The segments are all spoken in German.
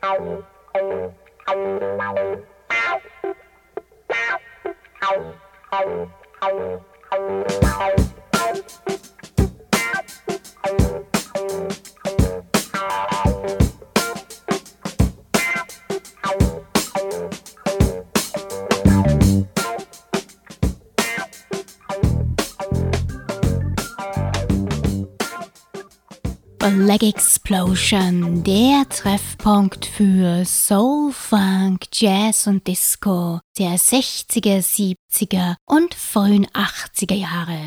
Thank you. Leg Explosion, der Treffpunkt für Soul, Funk, Jazz und Disco der 60er, 70er und frühen 80er Jahre.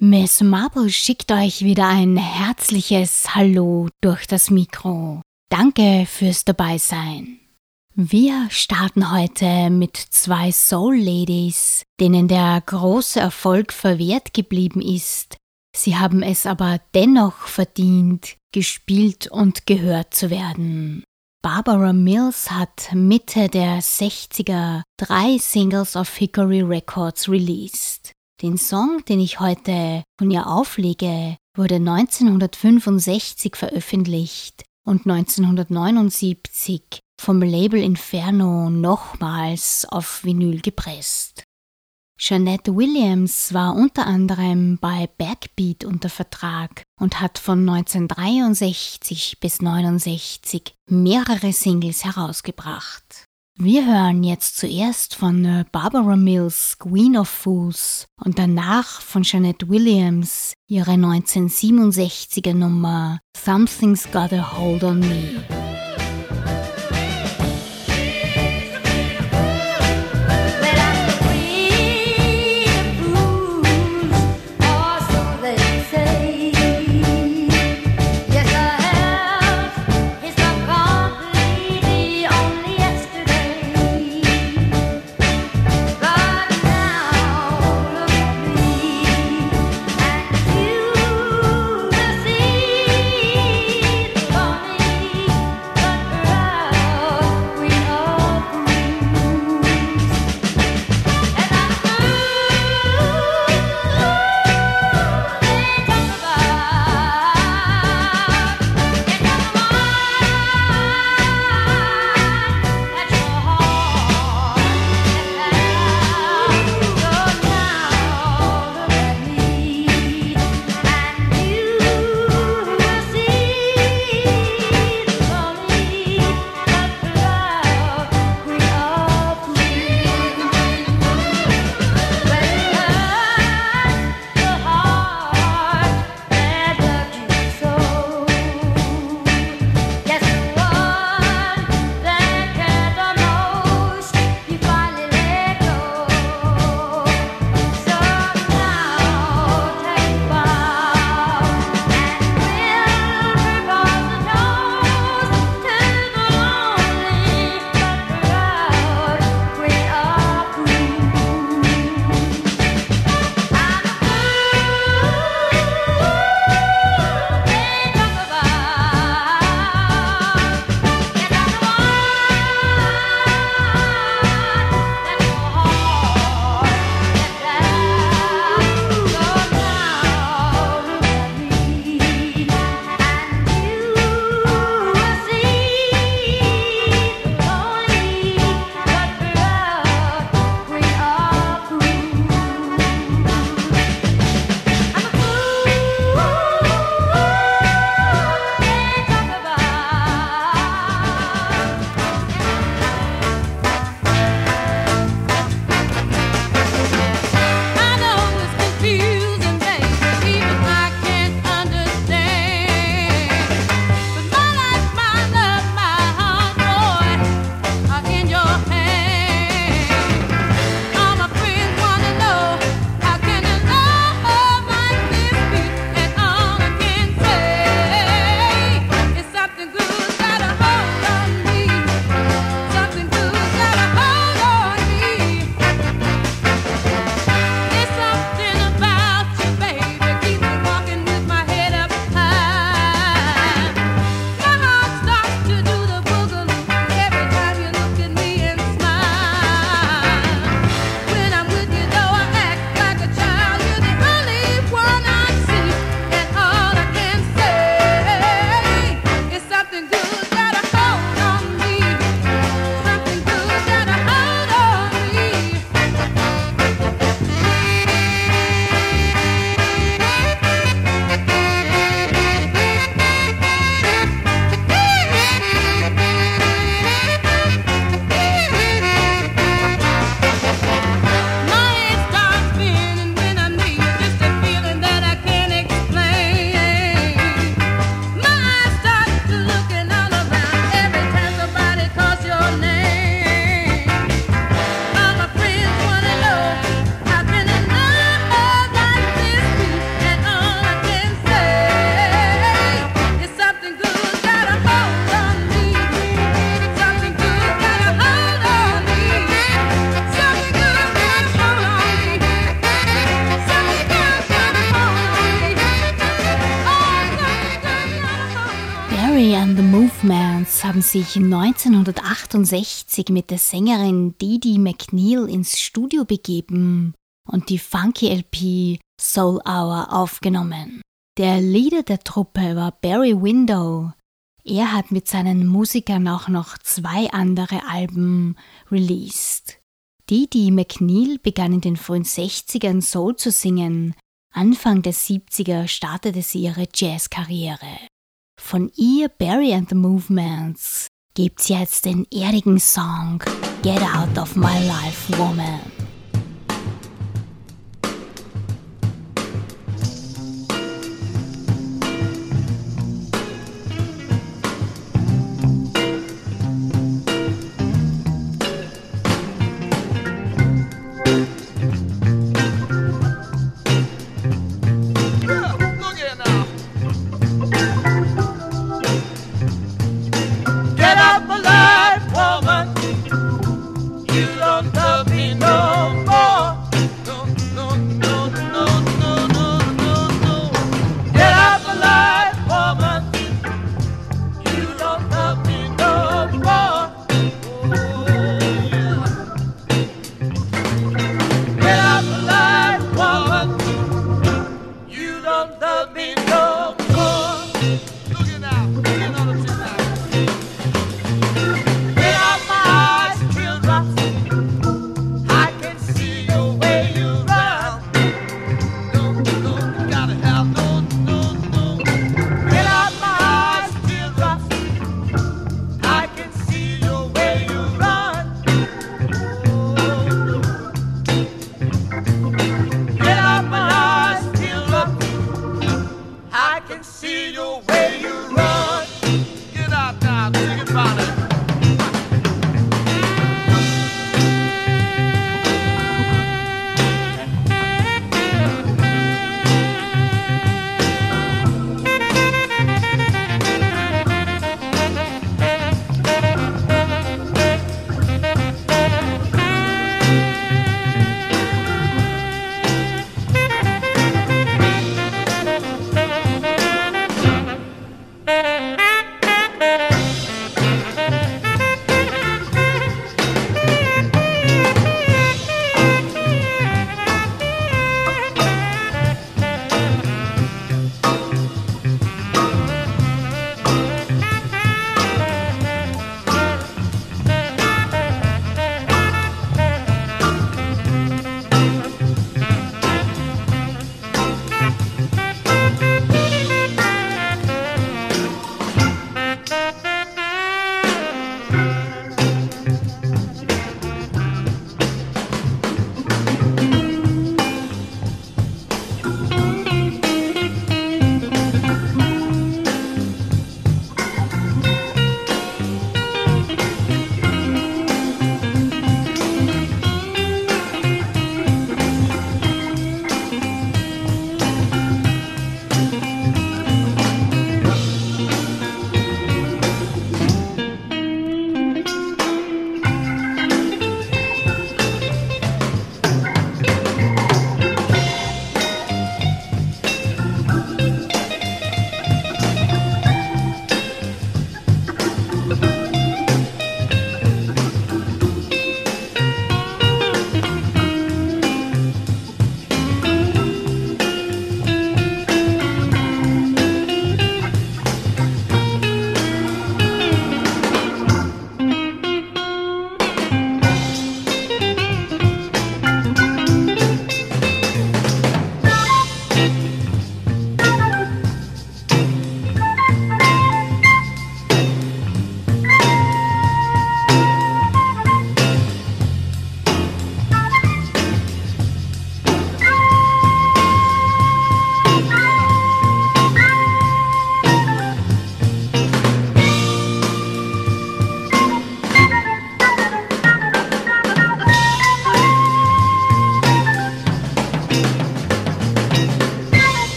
Miss Marble schickt euch wieder ein herzliches Hallo durch das Mikro. Danke fürs Dabeisein. Wir starten heute mit zwei Soul Ladies, denen der große Erfolg verwehrt geblieben ist, Sie haben es aber dennoch verdient, gespielt und gehört zu werden. Barbara Mills hat Mitte der 60er drei Singles auf Hickory Records released. Den Song, den ich heute von ihr auflege, wurde 1965 veröffentlicht und 1979 vom Label Inferno nochmals auf Vinyl gepresst. Jeanette Williams war unter anderem bei Backbeat unter Vertrag und hat von 1963 bis 1969 mehrere Singles herausgebracht. Wir hören jetzt zuerst von äh, Barbara Mills Queen of Fools und danach von Jeanette Williams ihre 1967er Nummer Something's Got a Hold on Me. Haben sich 1968 mit der Sängerin Didi McNeil ins Studio begeben und die Funky LP Soul Hour aufgenommen. Der Leader der Truppe war Barry Window. Er hat mit seinen Musikern auch noch zwei andere Alben released. Didi McNeil begann in den frühen 60ern Soul zu singen. Anfang der 70er startete sie ihre Jazzkarriere. Von ihr Barry and the Movements gibt's jetzt den erdigen Song Get Out of My Life Woman.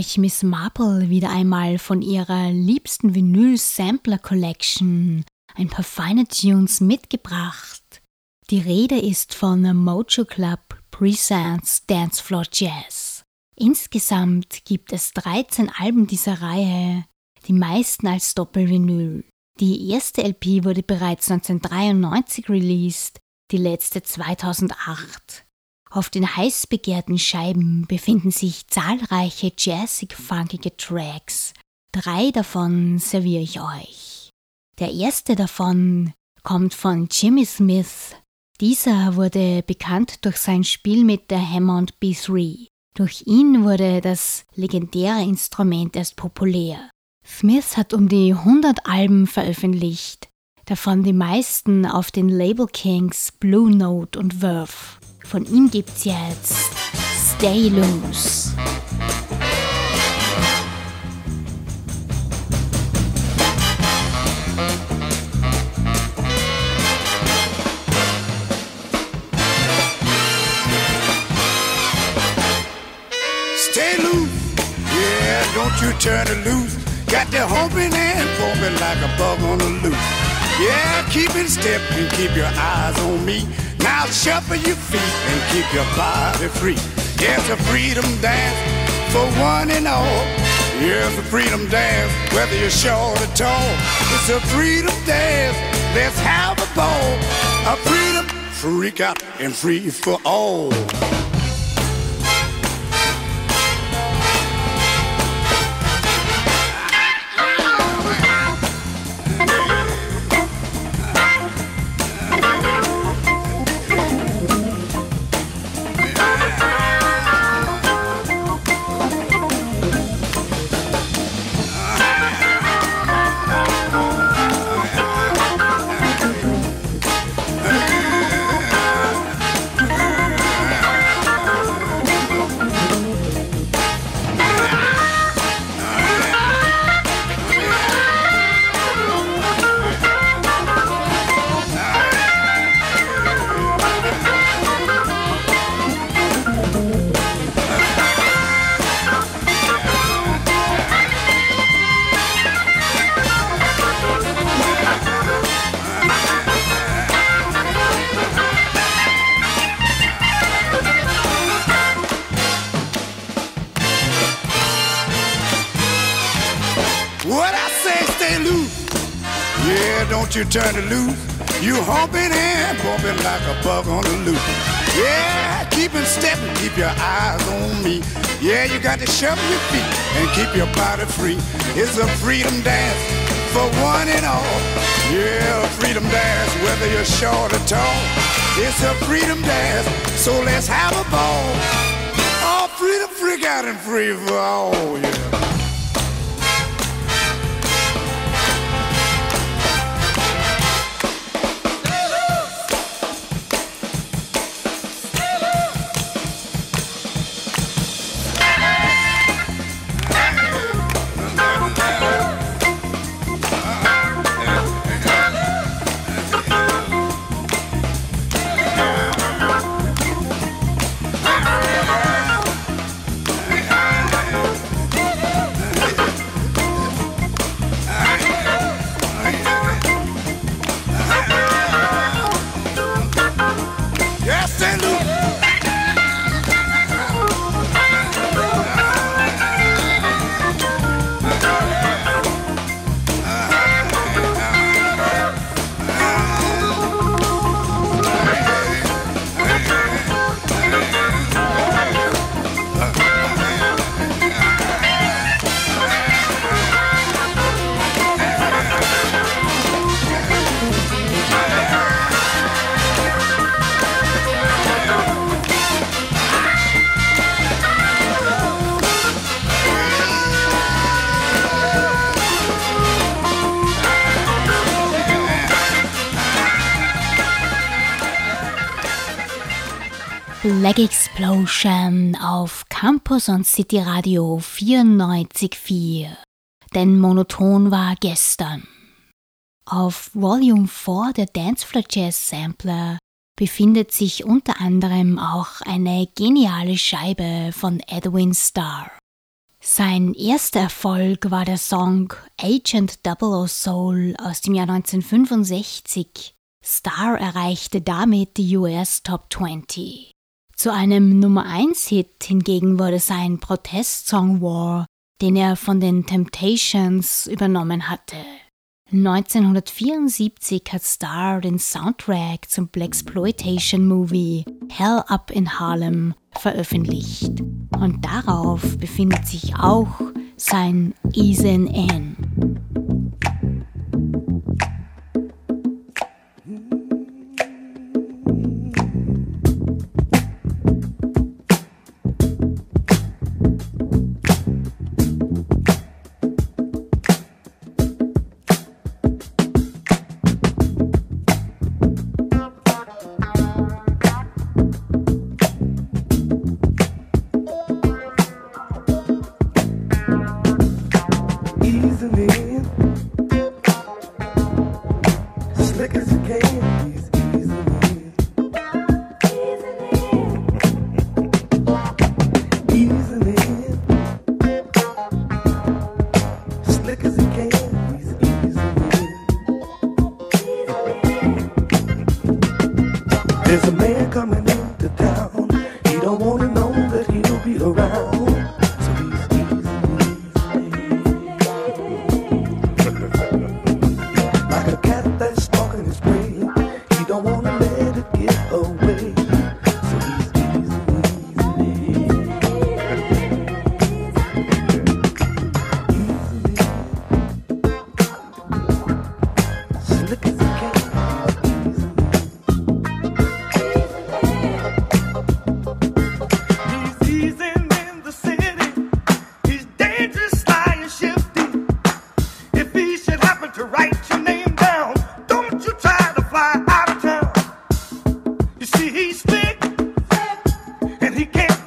Euch Miss Marple wieder einmal von ihrer liebsten Vinyl Sampler Collection ein paar feine Tunes mitgebracht. Die Rede ist von Mojo Club Presents Dancefloor Jazz. Insgesamt gibt es 13 Alben dieser Reihe, die meisten als Doppelvinyl. Die erste LP wurde bereits 1993 released, die letzte 2008. Auf den heiß begehrten Scheiben befinden sich zahlreiche jazzig-funkige Tracks. Drei davon serviere ich euch. Der erste davon kommt von Jimmy Smith. Dieser wurde bekannt durch sein Spiel mit der Hammond B3. Durch ihn wurde das legendäre Instrument erst populär. Smith hat um die 100 Alben veröffentlicht, davon die meisten auf den Label Kings Blue Note und Verve. Von ihm gibt's jetzt Stay Loose. Stay loose, yeah, don't you turn it loose. Got the humping and bumping like a bug on the loose. Yeah, keep it step and keep your eyes on me. Now shuffle your feet and keep your body free. It's a freedom dance for one and all. It's a freedom dance, whether you're short or tall. It's a freedom dance, let's have a ball. A freedom freak out and free for all. You turn it loose. You humping and bumping like a bug on the loose. Yeah, keep it stepping, keep your eyes on me. Yeah, you got to shuffle your feet and keep your body free. It's a freedom dance for one and all. Yeah, a freedom dance, whether you're short or tall. It's a freedom dance, so let's have a ball. Oh, freedom, freak out and free for all, yeah. Black Explosion auf Campus und City Radio 94.4. Denn monoton war gestern. Auf Volume 4 der Dancefloor Jazz Sampler befindet sich unter anderem auch eine geniale Scheibe von Edwin Starr. Sein erster Erfolg war der Song Agent Double O Soul aus dem Jahr 1965. Star erreichte damit die US Top 20. Zu einem Nummer 1 Hit hingegen wurde sein Protestsong War, den er von den Temptations übernommen hatte. 1974 hat Starr den Soundtrack zum Blaxploitation Movie Hell Up in Harlem veröffentlicht und darauf befindet sich auch sein Easin' In. Auf den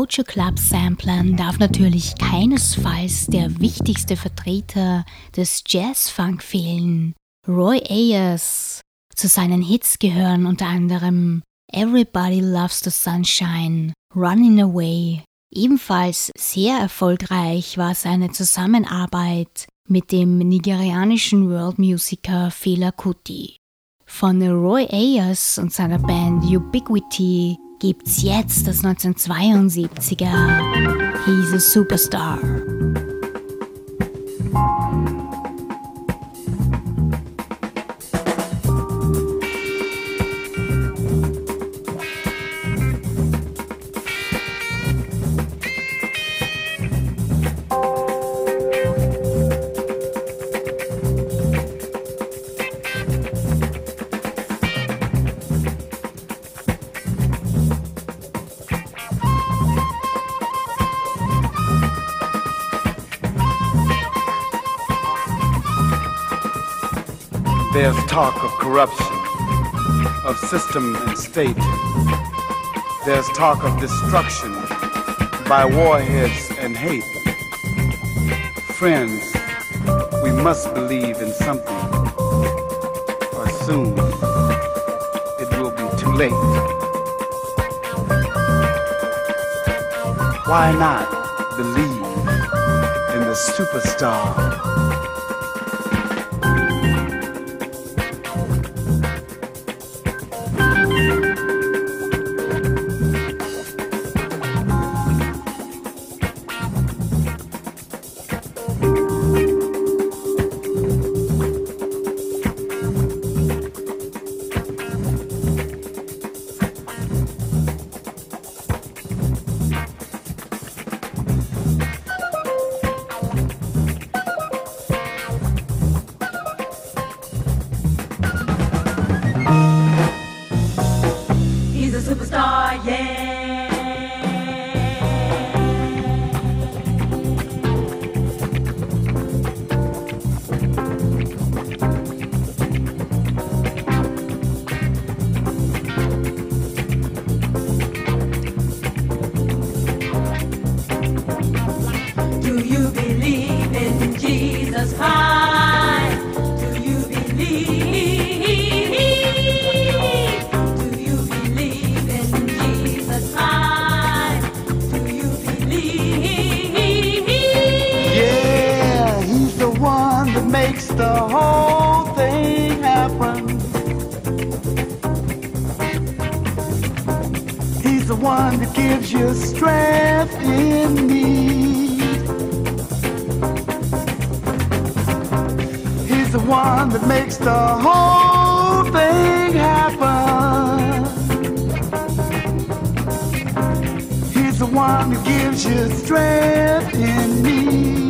Mojo Club Samplern darf natürlich keinesfalls der wichtigste Vertreter des Jazz-Funk fehlen, Roy Ayers. Zu seinen Hits gehören unter anderem Everybody Loves the Sunshine, Running Away. Ebenfalls sehr erfolgreich war seine Zusammenarbeit mit dem nigerianischen World-Musiker Fela Kuti. Von Roy Ayers und seiner Band Ubiquity gibt's jetzt das 1972er He's a Superstar. There's talk of corruption, of system and state. There's talk of destruction by warheads and hate. Friends, we must believe in something, or soon it will be too late. Why not? believe in the superstar. gives you strength in need. He's the one that makes the whole thing happen. He's the one that gives you strength in need.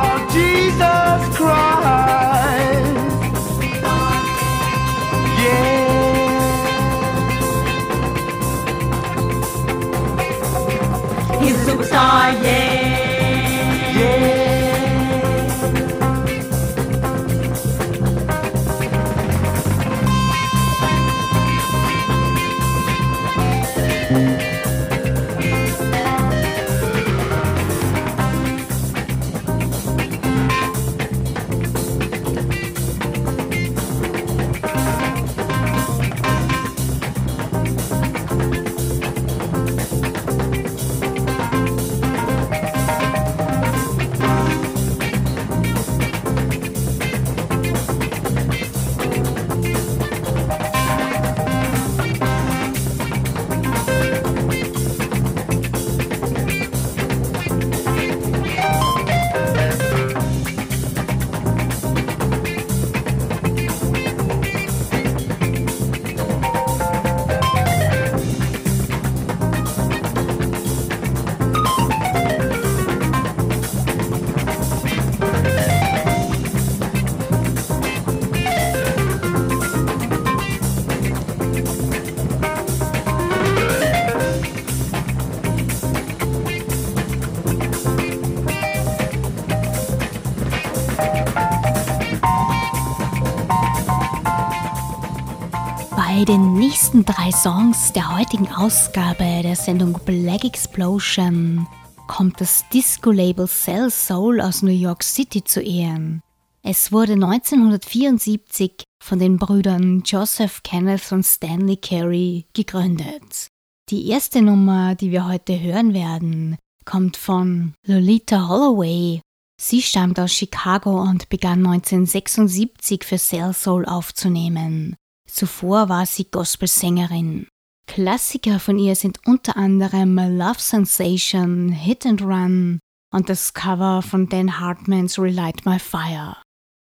Bei den nächsten drei Songs der heutigen Ausgabe der Sendung Black Explosion kommt das Disco-Label Cell Soul aus New York City zu Ehren. Es wurde 1974 von den Brüdern Joseph Kenneth und Stanley Carey gegründet. Die erste Nummer, die wir heute hören werden, kommt von Lolita Holloway. Sie stammt aus Chicago und begann 1976 für Cell Soul aufzunehmen. Zuvor war sie Gospelsängerin. Klassiker von ihr sind unter anderem Love Sensation, Hit and Run, und das Cover von Dan Hartmans Relight My Fire.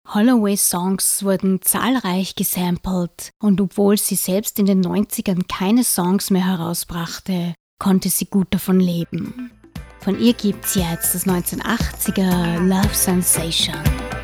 Holloways Songs wurden zahlreich gesampelt und obwohl sie selbst in den 90ern keine Songs mehr herausbrachte, konnte sie gut davon leben. Von ihr gibt's jetzt das 1980er Love Sensation.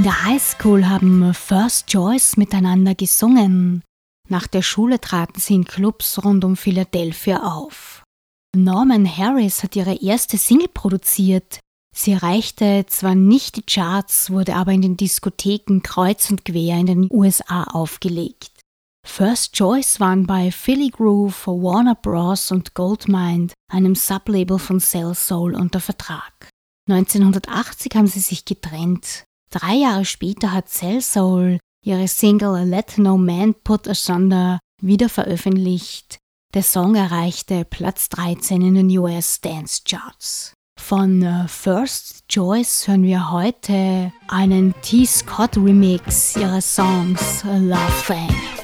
In der Highschool haben First Joyce miteinander gesungen. Nach der Schule traten sie in Clubs rund um Philadelphia auf. Norman Harris hat ihre erste Single produziert. Sie erreichte zwar nicht die Charts, wurde aber in den Diskotheken kreuz und quer in den USA aufgelegt. First Choice waren bei Philly Groove, Warner Bros. und Goldmind, einem Sublabel von Cell Soul, unter Vertrag. 1980 haben sie sich getrennt. Drei Jahre später hat Cell Soul ihre Single Let No Man Put Asunder wieder veröffentlicht. Der Song erreichte Platz 13 in den US Dance Charts. Von äh, First Choice hören wir heute einen T. Scott Remix ihres Songs Love Thing.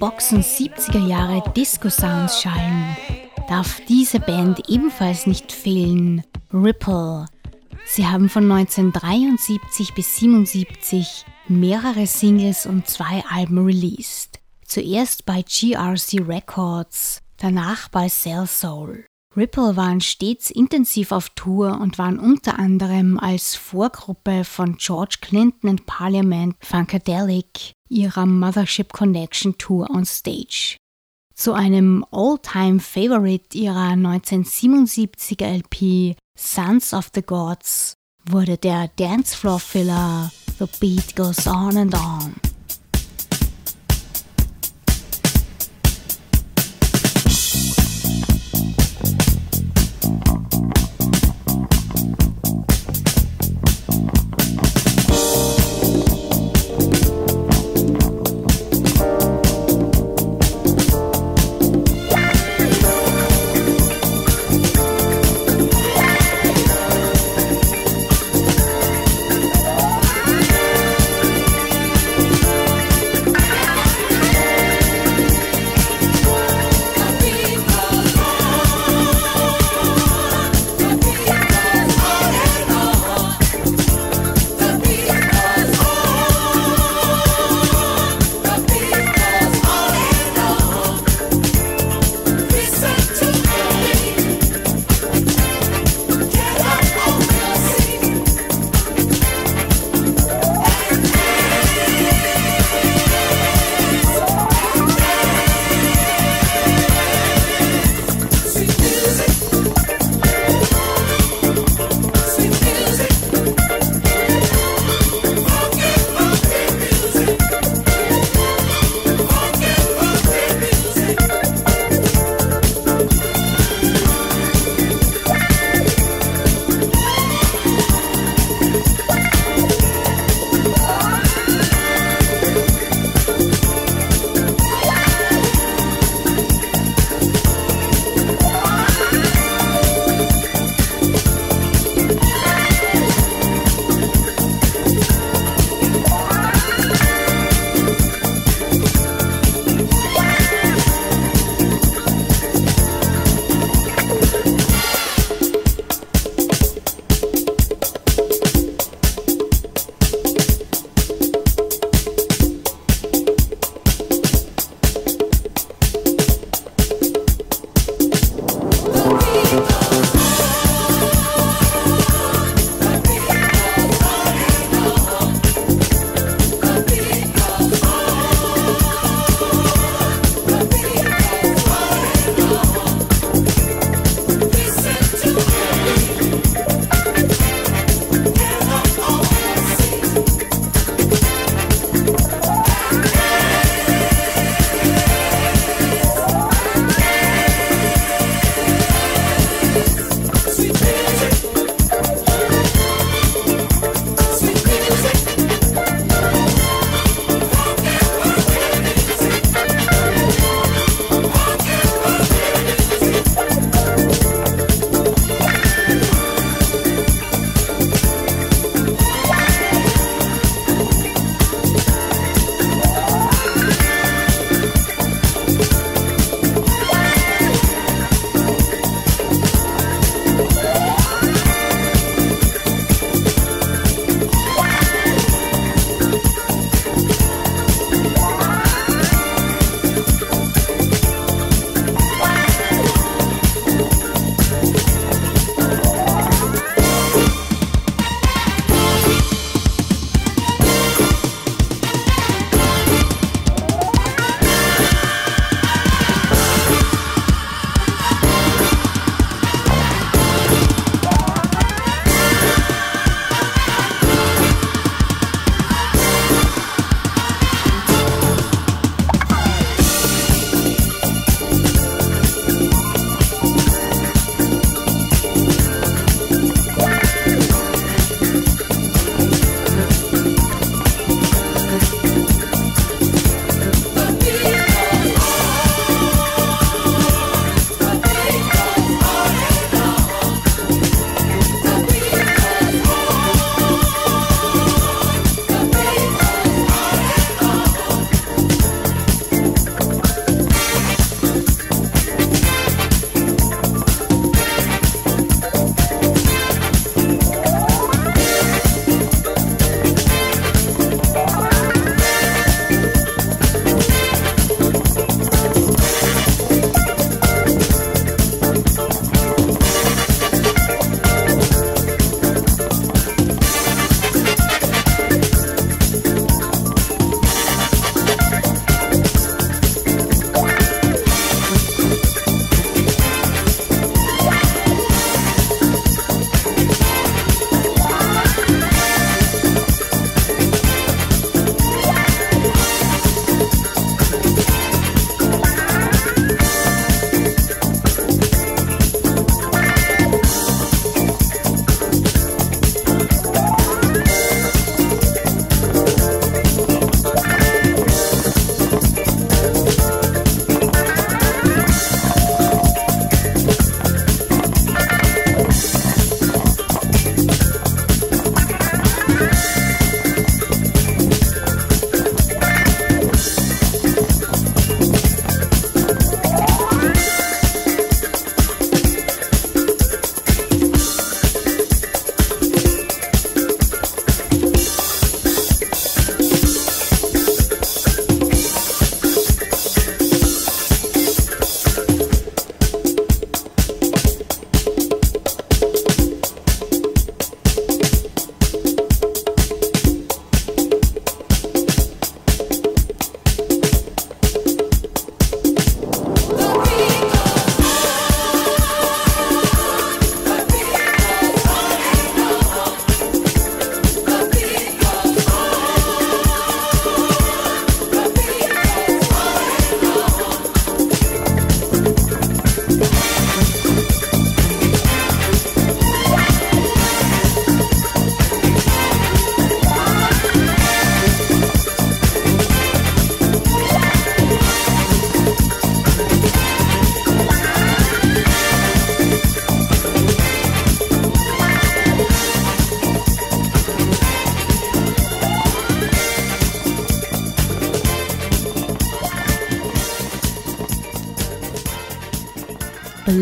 Boxen 70er Jahre Disco-Sounds schallen, darf diese Band ebenfalls nicht fehlen. Ripple. Sie haben von 1973 bis 1977 mehrere Singles und zwei Alben released. Zuerst bei GRC Records, danach bei Cell Soul. Ripple waren stets intensiv auf Tour und waren unter anderem als Vorgruppe von George Clinton and Parliament Funkadelic ihrer Mothership Connection Tour on Stage. Zu einem All-Time Favorite ihrer 1977er LP Sons of the Gods wurde der Dancefloor Filler The Beat Goes On and On.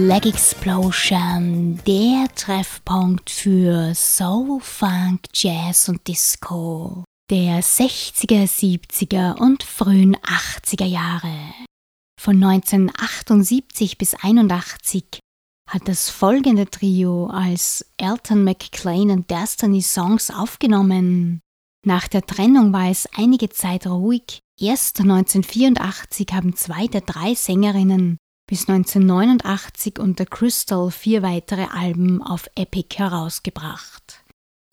Black Explosion, der Treffpunkt für Soul, Funk, Jazz und Disco der 60er, 70er und frühen 80er Jahre. Von 1978 bis 81 hat das folgende Trio als Elton McClain und Destiny Songs aufgenommen. Nach der Trennung war es einige Zeit ruhig. Erst 1984 haben zwei der drei Sängerinnen bis 1989 unter Crystal vier weitere Alben auf Epic herausgebracht.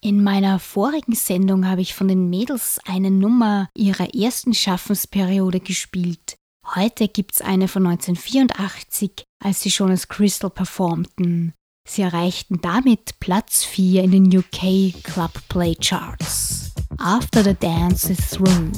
In meiner vorigen Sendung habe ich von den Mädels eine Nummer ihrer ersten Schaffensperiode gespielt. Heute gibt's eine von 1984, als sie schon als Crystal performten. Sie erreichten damit Platz 4 in den UK Club Play Charts. After the Dance is Through.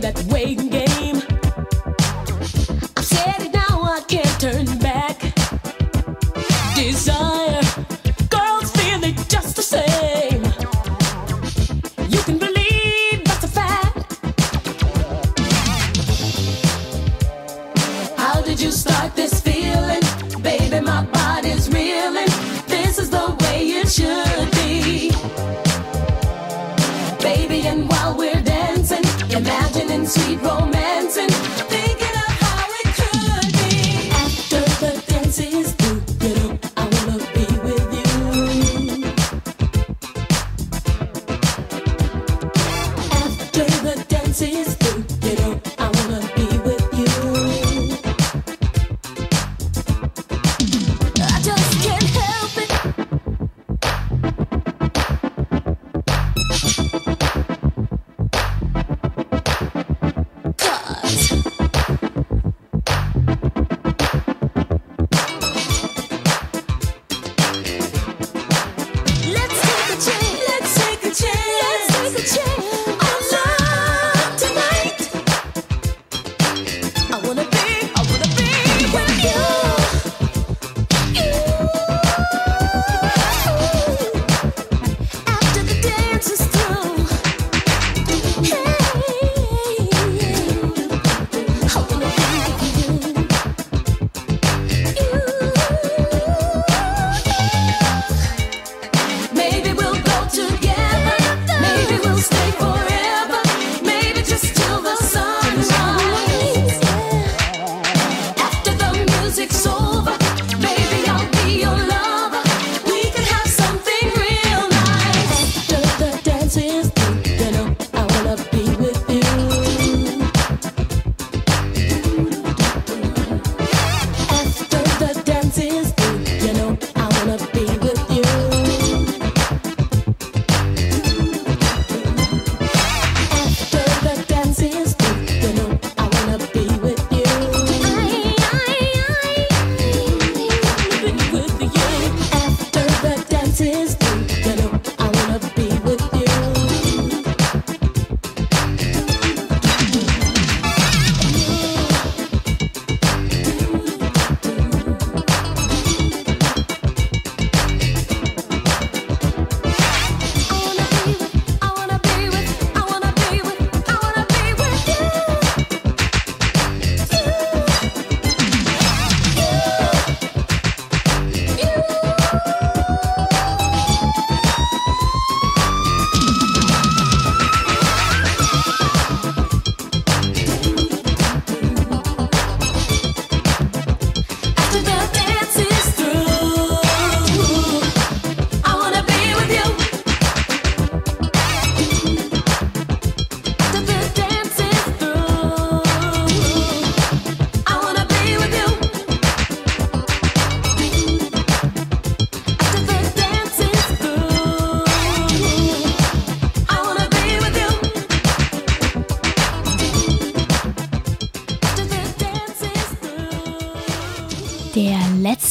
that way.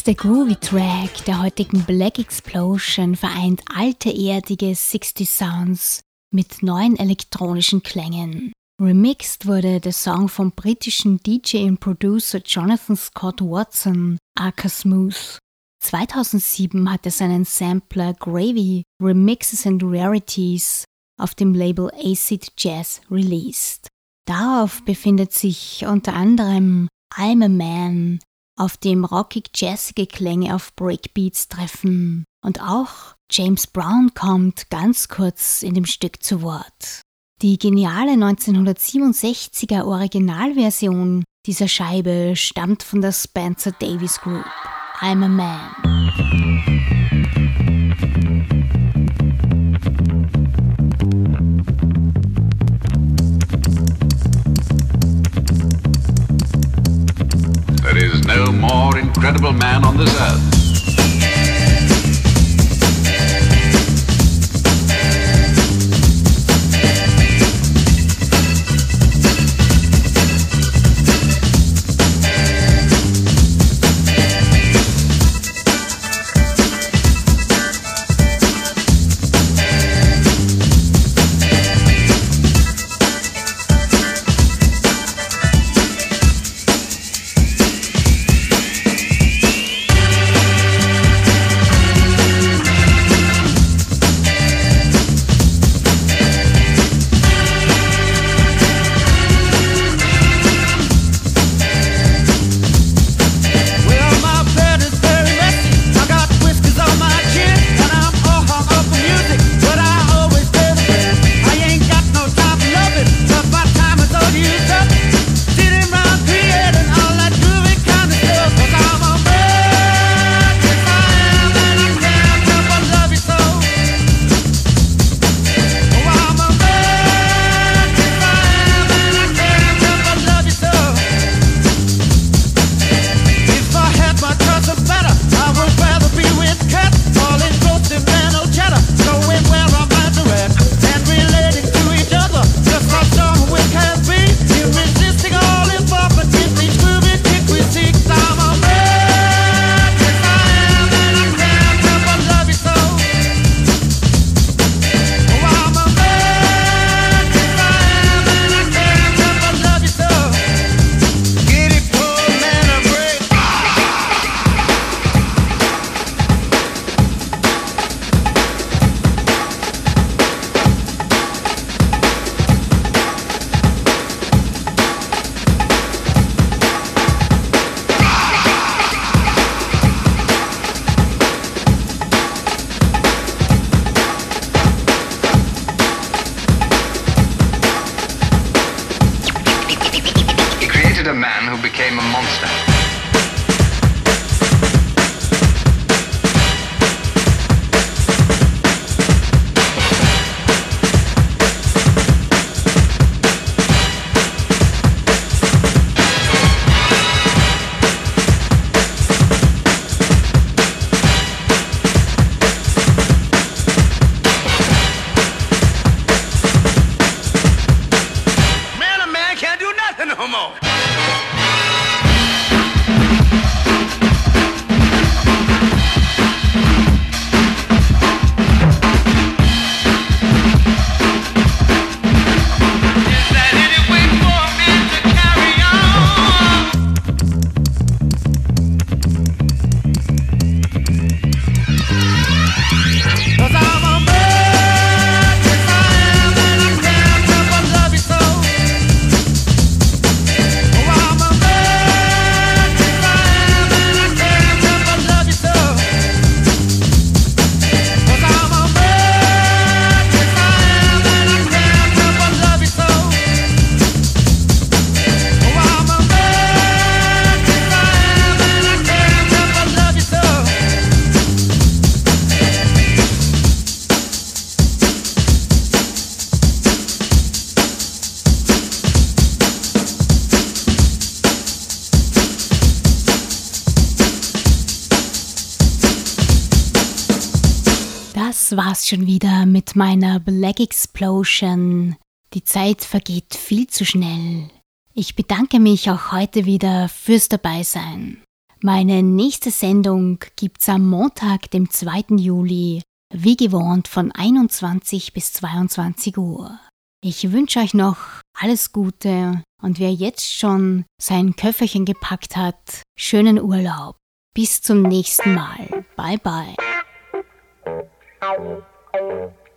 Letzte Groovy Track der heutigen Black Explosion vereint alte erdige 60 Sounds mit neuen elektronischen Klängen. Remixed wurde der Song vom britischen DJ und Producer Jonathan Scott Watson, aka Smooth. 2007 hat er seinen Sampler Gravy Remixes and Rarities auf dem Label Acid Jazz released. Darauf befindet sich unter anderem I'm a Man, auf dem rockig-jazzige Klänge auf Breakbeats treffen. Und auch James Brown kommt ganz kurz in dem Stück zu Wort. Die geniale 1967er Originalversion dieser Scheibe stammt von der Spencer Davis Group. I'm a Man. Incredible man on this earth. Black Explosion. Die Zeit vergeht viel zu schnell. Ich bedanke mich auch heute wieder fürs Dabeisein. Meine nächste Sendung gibt's am Montag, dem 2. Juli, wie gewohnt von 21 bis 22 Uhr. Ich wünsche euch noch alles Gute und wer jetzt schon sein Köfferchen gepackt hat, schönen Urlaub. Bis zum nächsten Mal. Bye bye.